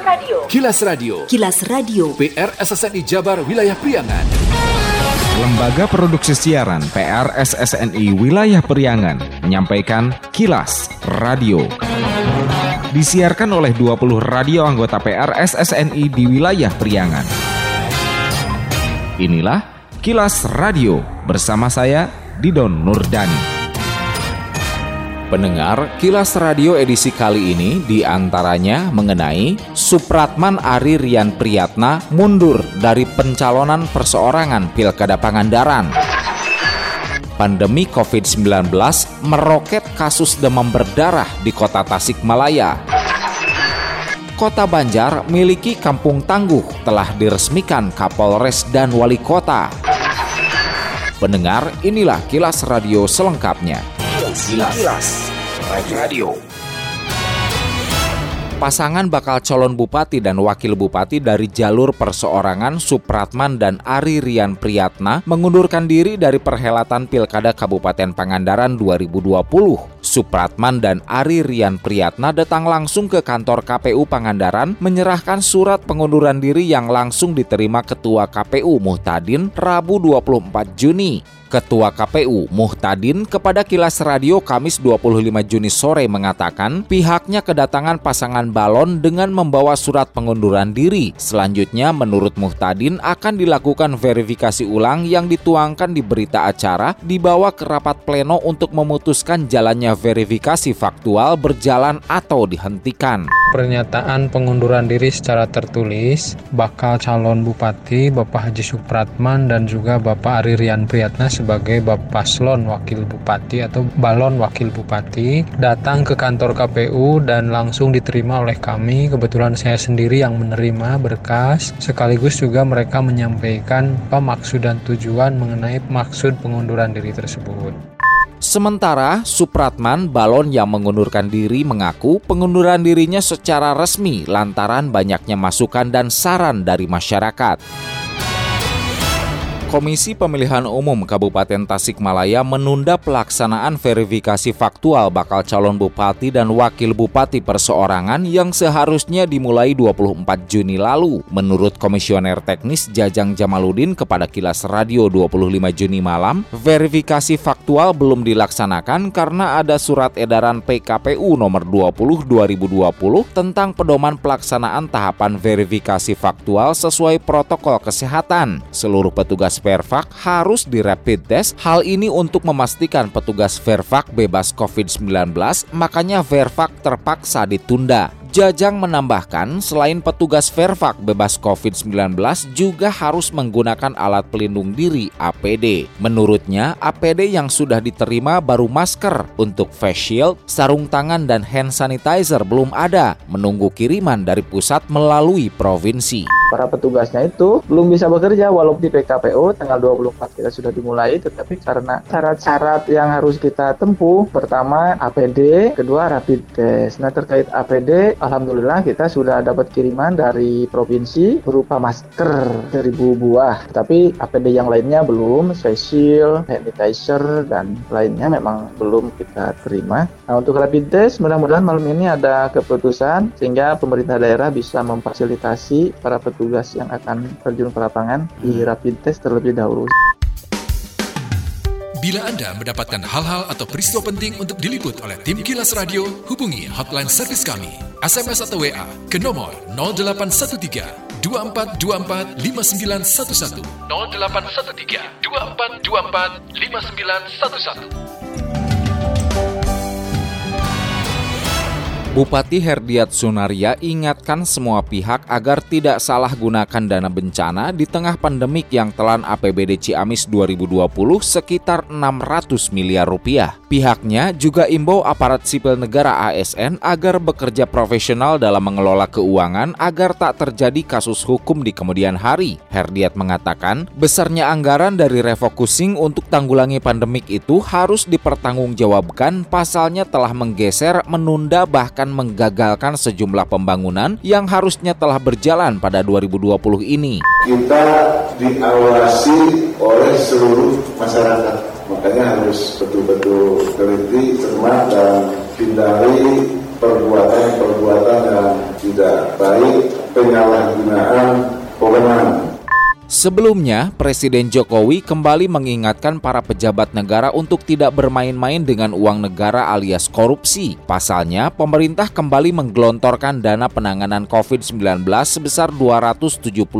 Radio. Kilas Radio. Kilas Radio. PR SSNI Jabar Wilayah Priangan. Lembaga Produksi Siaran PR SSNI Wilayah Priangan menyampaikan Kilas Radio. Disiarkan oleh 20 radio anggota PR SSNI di wilayah Priangan. Inilah Kilas Radio bersama saya Didon Nurdani. Pendengar, kilas radio edisi kali ini di antaranya mengenai Supratman Ari Rian Priyatna mundur dari pencalonan perseorangan Pilkada Pangandaran. Pandemi COVID-19 meroket kasus demam berdarah di kota Tasikmalaya. Kota Banjar miliki kampung tangguh telah diresmikan Kapolres dan Wali Kota. Pendengar, inilah kilas radio selengkapnya. Kilas. Kilas. Radio. Pasangan bakal calon bupati dan wakil bupati dari jalur perseorangan Supratman dan Ari Rian Priyatna mengundurkan diri dari perhelatan Pilkada Kabupaten Pangandaran 2020. Supratman dan Ari Rian Priyatna datang langsung ke kantor KPU Pangandaran menyerahkan surat pengunduran diri yang langsung diterima Ketua KPU Muhtadin Rabu 24 Juni. Ketua KPU Muhtadin kepada Kilas Radio Kamis 25 Juni sore mengatakan pihaknya kedatangan pasangan balon dengan membawa surat pengunduran diri. Selanjutnya menurut Muhtadin akan dilakukan verifikasi ulang yang dituangkan di berita acara dibawa ke rapat pleno untuk memutuskan jalannya verifikasi faktual berjalan atau dihentikan. Pernyataan pengunduran diri secara tertulis bakal calon bupati Bapak Haji Supratman dan juga Bapak Ari Rian Priyatna sebagai Bapak Slon Wakil Bupati atau Balon Wakil Bupati datang ke kantor KPU dan langsung diterima oleh kami. Kebetulan saya sendiri yang menerima berkas sekaligus juga mereka menyampaikan apa maksud dan tujuan mengenai maksud pengunduran diri tersebut. Sementara Supratman, balon yang mengundurkan diri mengaku pengunduran dirinya secara resmi lantaran banyaknya masukan dan saran dari masyarakat. Komisi Pemilihan Umum Kabupaten Tasikmalaya menunda pelaksanaan verifikasi faktual bakal calon bupati dan wakil bupati perseorangan yang seharusnya dimulai 24 Juni lalu. Menurut Komisioner Teknis Jajang Jamaludin kepada Kilas Radio 25 Juni malam, verifikasi faktual belum dilaksanakan karena ada surat edaran PKPU nomor 20 2020 tentang pedoman pelaksanaan tahapan verifikasi faktual sesuai protokol kesehatan. Seluruh petugas Vervak harus di rapid test. Hal ini untuk memastikan petugas Vervak bebas COVID-19, makanya Vervak terpaksa ditunda. Jajang menambahkan, selain petugas Vervak bebas COVID-19 juga harus menggunakan alat pelindung diri APD. Menurutnya, APD yang sudah diterima baru masker untuk face shield, sarung tangan, dan hand sanitizer belum ada, menunggu kiriman dari pusat melalui provinsi. Para petugasnya itu belum bisa bekerja walaupun di PKPU tanggal 24 kita sudah dimulai, tetapi karena syarat-syarat yang harus kita tempuh, pertama APD, kedua rapid test. Nah terkait APD, Alhamdulillah kita sudah dapat kiriman dari provinsi berupa masker seribu buah. Tapi APD yang lainnya belum, face shield, sanitizer, dan lainnya memang belum kita terima. Nah untuk rapid test, mudah-mudahan malam ini ada keputusan sehingga pemerintah daerah bisa memfasilitasi para petugas yang akan terjun ke lapangan di rapid test terlebih dahulu. Bila Anda mendapatkan hal-hal atau peristiwa penting untuk diliput oleh tim Kilas Radio, hubungi hotline servis kami. SMS atau WA ke nomor 0813 2424 5911 0813 2424 5911 Bupati Herdiat Sunaria ingatkan semua pihak agar tidak salah gunakan dana bencana di tengah pandemik yang telan APBD Ciamis 2020 sekitar 600 miliar rupiah. Pihaknya juga imbau aparat sipil negara ASN agar bekerja profesional dalam mengelola keuangan agar tak terjadi kasus hukum di kemudian hari. Herdiat mengatakan, besarnya anggaran dari refocusing untuk tanggulangi pandemik itu harus dipertanggungjawabkan pasalnya telah menggeser, menunda bahkan menggagalkan sejumlah pembangunan yang harusnya telah berjalan pada 2020 ini. Kita diawasi oleh seluruh masyarakat, makanya harus betul-betul teliti, cermat, dan hindari perbuatan-perbuatan yang tidak baik, penyalahgunaan wewenang Sebelumnya, Presiden Jokowi kembali mengingatkan para pejabat negara untuk tidak bermain-main dengan uang negara alias korupsi. Pasalnya, pemerintah kembali menggelontorkan dana penanganan COVID-19 sebesar 272,1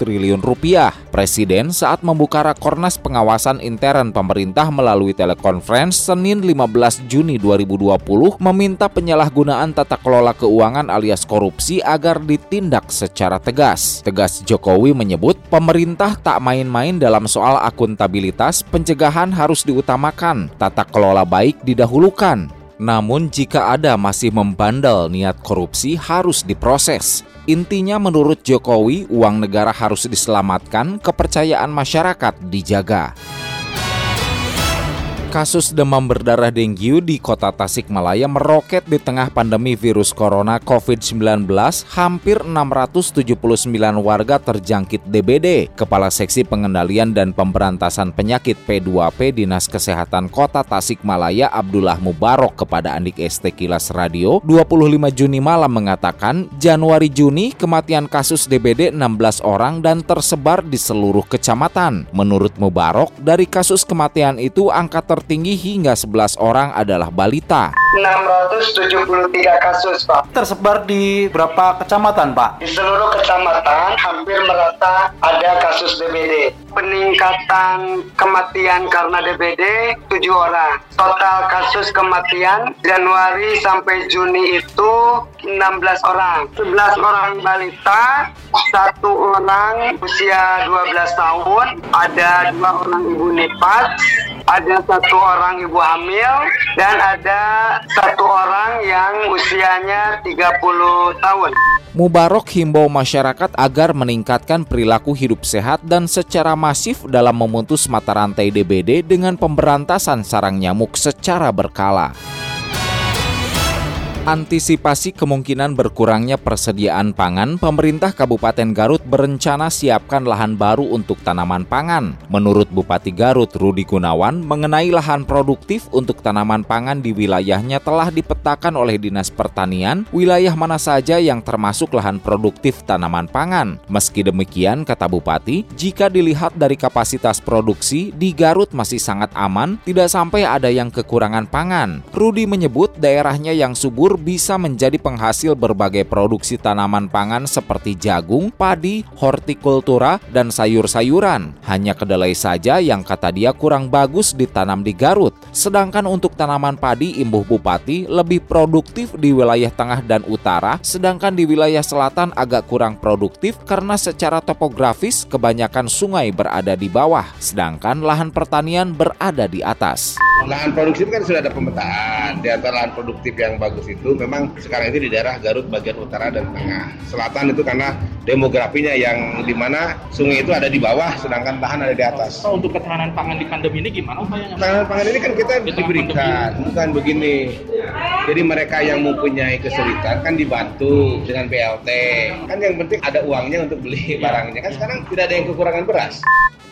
triliun rupiah. Presiden saat membuka Rakornas Pengawasan Intern Pemerintah melalui telekonferensi Senin 15 Juni 2020 meminta penyalahgunaan tata kelola keuangan alias korupsi agar ditindak secara tegas. Tegas Jokowi menyebut pemerintah tak main-main dalam soal akuntabilitas, pencegahan harus diutamakan, tata kelola baik didahulukan. Namun jika ada masih membandel niat korupsi harus diproses. Intinya menurut Jokowi, uang negara harus diselamatkan, kepercayaan masyarakat dijaga. Kasus demam berdarah dengue di kota Tasikmalaya meroket di tengah pandemi virus corona COVID-19. Hampir 679 warga terjangkit DBD. Kepala Seksi Pengendalian dan Pemberantasan Penyakit P2P Dinas Kesehatan Kota Tasikmalaya Abdullah Mubarok kepada Andik ST Kilas Radio 25 Juni malam mengatakan Januari-Juni kematian kasus DBD 16 orang dan tersebar di seluruh kecamatan. Menurut Mubarok, dari kasus kematian itu angka ter tertinggi hingga 11 orang adalah balita. 673 kasus, Pak. Tersebar di berapa kecamatan, Pak? Di seluruh kecamatan hampir merata ada kasus DBD. Peningkatan kematian karena DBD 7 orang. Total kasus kematian Januari sampai Juni itu 16 orang. 11 orang balita, satu orang usia 12 tahun, ada dua orang ibu nifas, ada satu orang ibu hamil dan ada satu orang yang usianya 30 tahun. Mubarok himbau masyarakat agar meningkatkan perilaku hidup sehat dan secara masif dalam memutus mata rantai DBD dengan pemberantasan sarang nyamuk secara berkala. Antisipasi kemungkinan berkurangnya persediaan pangan, pemerintah Kabupaten Garut berencana siapkan lahan baru untuk tanaman pangan. Menurut Bupati Garut Rudi Gunawan, mengenai lahan produktif untuk tanaman pangan di wilayahnya telah dipetakan oleh Dinas Pertanian wilayah mana saja yang termasuk lahan produktif tanaman pangan. Meski demikian, kata Bupati, jika dilihat dari kapasitas produksi, di Garut masih sangat aman, tidak sampai ada yang kekurangan pangan. Rudi menyebut daerahnya yang subur bisa menjadi penghasil berbagai produksi tanaman pangan seperti jagung, padi, hortikultura, dan sayur-sayuran. Hanya kedelai saja yang kata dia kurang bagus ditanam di Garut. Sedangkan untuk tanaman padi imbuh bupati lebih produktif di wilayah tengah dan utara, sedangkan di wilayah selatan agak kurang produktif karena secara topografis kebanyakan sungai berada di bawah, sedangkan lahan pertanian berada di atas. Lahan produksi kan sudah ada pemetaan. Di antara lahan produktif yang bagus itu memang sekarang ini di daerah Garut bagian utara dan tengah. Selatan itu karena demografinya yang di mana sungai itu ada di bawah sedangkan lahan ada di atas. Oh, untuk ketahanan pangan di pandemi ini gimana upayanya? Ketahanan pangan ini kan kita diberikan, bukan begini. Jadi mereka yang mempunyai kesulitan kan dibantu dengan BLT. Kan yang penting ada uangnya untuk beli barangnya. Kan sekarang tidak ada yang kekurangan beras.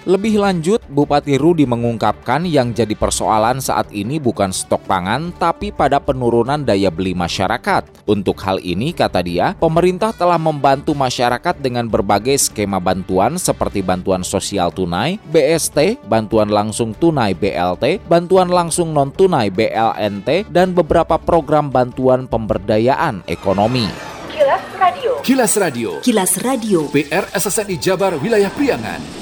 Lebih lanjut, Bupati Rudi mengungkapkan yang jadi persoalan saat ini bukan stok pangan, tapi pada penurunan daya beli masyarakat. Untuk hal ini, kata dia, pemerintah telah membantu masyarakat dengan berbagai skema bantuan seperti bantuan sosial tunai, BST, bantuan langsung tunai BLT, bantuan langsung non-tunai BLNT, dan beberapa program bantuan pemberdayaan ekonomi. Kilas Radio. Kilas Radio. Kilas Radio. PR SSNI Jabar Wilayah Priangan.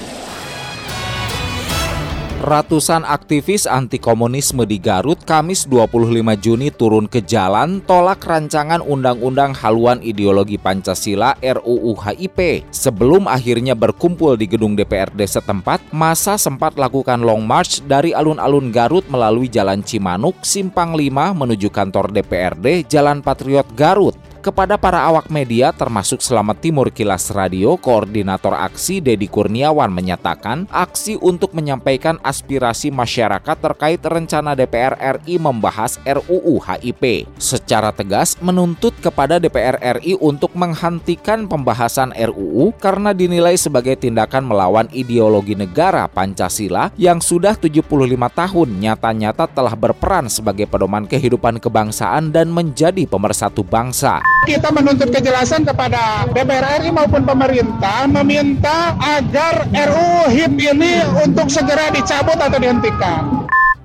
Ratusan aktivis anti komunisme di Garut Kamis 25 Juni turun ke jalan tolak rancangan undang-undang haluan ideologi Pancasila RUU HIP. Sebelum akhirnya berkumpul di gedung DPRD setempat, masa sempat lakukan long march dari alun-alun Garut melalui Jalan Cimanuk, Simpang 5 menuju kantor DPRD Jalan Patriot Garut. Kepada para awak media termasuk Selamat Timur Kilas Radio, Koordinator Aksi Dedi Kurniawan menyatakan aksi untuk menyampaikan aspirasi masyarakat terkait rencana DPR RI membahas RUU HIP. Secara tegas menuntut kepada DPR RI untuk menghentikan pembahasan RUU karena dinilai sebagai tindakan melawan ideologi negara Pancasila yang sudah 75 tahun nyata-nyata telah berperan sebagai pedoman kehidupan kebangsaan dan menjadi pemersatu bangsa. Kita menuntut kejelasan kepada DPR RI maupun pemerintah meminta agar RUU HIP ini untuk segera dicabut atau dihentikan.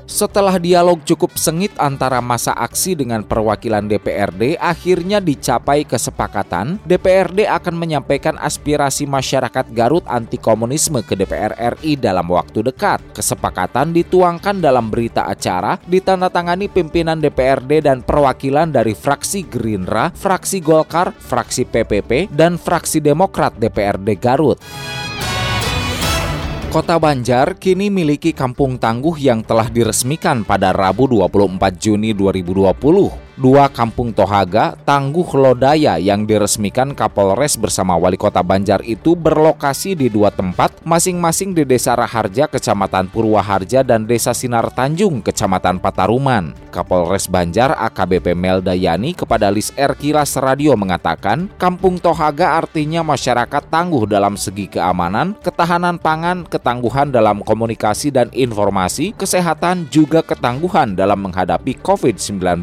Setelah dialog cukup sengit antara masa aksi dengan perwakilan DPRD, akhirnya dicapai kesepakatan DPRD akan menyampaikan aspirasi masyarakat Garut anti komunisme ke DPR RI dalam waktu dekat. Kesepakatan dituangkan dalam berita acara ditandatangani pimpinan DPRD dan perwakilan dari fraksi Gerindra, fraksi Golkar, fraksi PPP, dan fraksi Demokrat DPRD Garut. Kota Banjar kini miliki kampung tangguh yang telah diresmikan pada Rabu 24 Juni 2020. Dua kampung Tohaga, Tangguh Lodaya yang diresmikan Kapolres bersama Wali Kota Banjar itu berlokasi di dua tempat, masing-masing di Desa Raharja, Kecamatan Purwaharja dan Desa Sinar Tanjung, Kecamatan Pataruman. Kapolres Banjar AKBP Meldayani kepada Lis R Kilas Radio mengatakan, Kampung Tohaga artinya masyarakat tangguh dalam segi keamanan, ketahanan pangan, ketangguhan dalam komunikasi dan informasi, kesehatan juga ketangguhan dalam menghadapi COVID-19.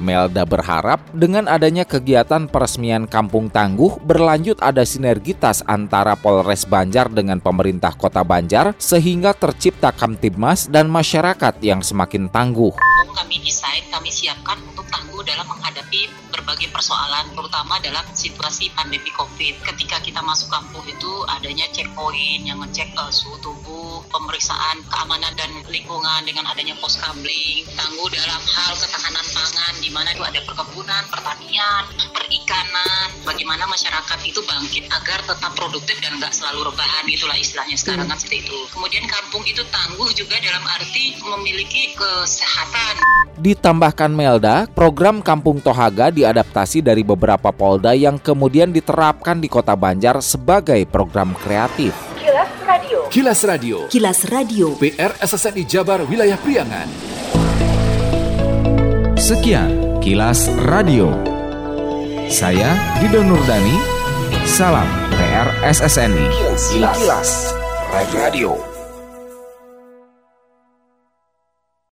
Melda berharap dengan adanya kegiatan peresmian Kampung Tangguh berlanjut ada sinergitas antara Polres Banjar dengan pemerintah Kota Banjar sehingga tercipta Kamtibmas dan masyarakat yang semakin tangguh. Kami desain, kami siapkan untuk tangguh dalam menghadapi berbagai persoalan, terutama dalam situasi pandemi COVID. Ketika kita masuk kampung itu adanya checkpoint yang ngecek uh, suhu tubuh, pemeriksaan keamanan dan lingkungan dengan adanya pos kabling, tangguh dalam hal ketahanan pangan, di mana itu ada perkebunan, pertanian, perikanan, bagaimana masyarakat itu bangkit agar tetap produktif dan nggak selalu rebahan, itulah istilahnya sekarang kan seperti itu. Kemudian kampung itu tangguh juga dalam arti memiliki kesehatan. Ditambahkan Melda, program Kampung Tohaga diadaptasi dari beberapa polda yang kemudian diterapkan di Kota Banjar sebagai program kreatif. Kilas Radio. Kilas Radio. Kilas Radio. PR SSNI Jabar Wilayah Priangan. Sekian Kilas Radio. Saya Dido Nurdani. Salam PR SSNI. Kilas, Kilas. Radio.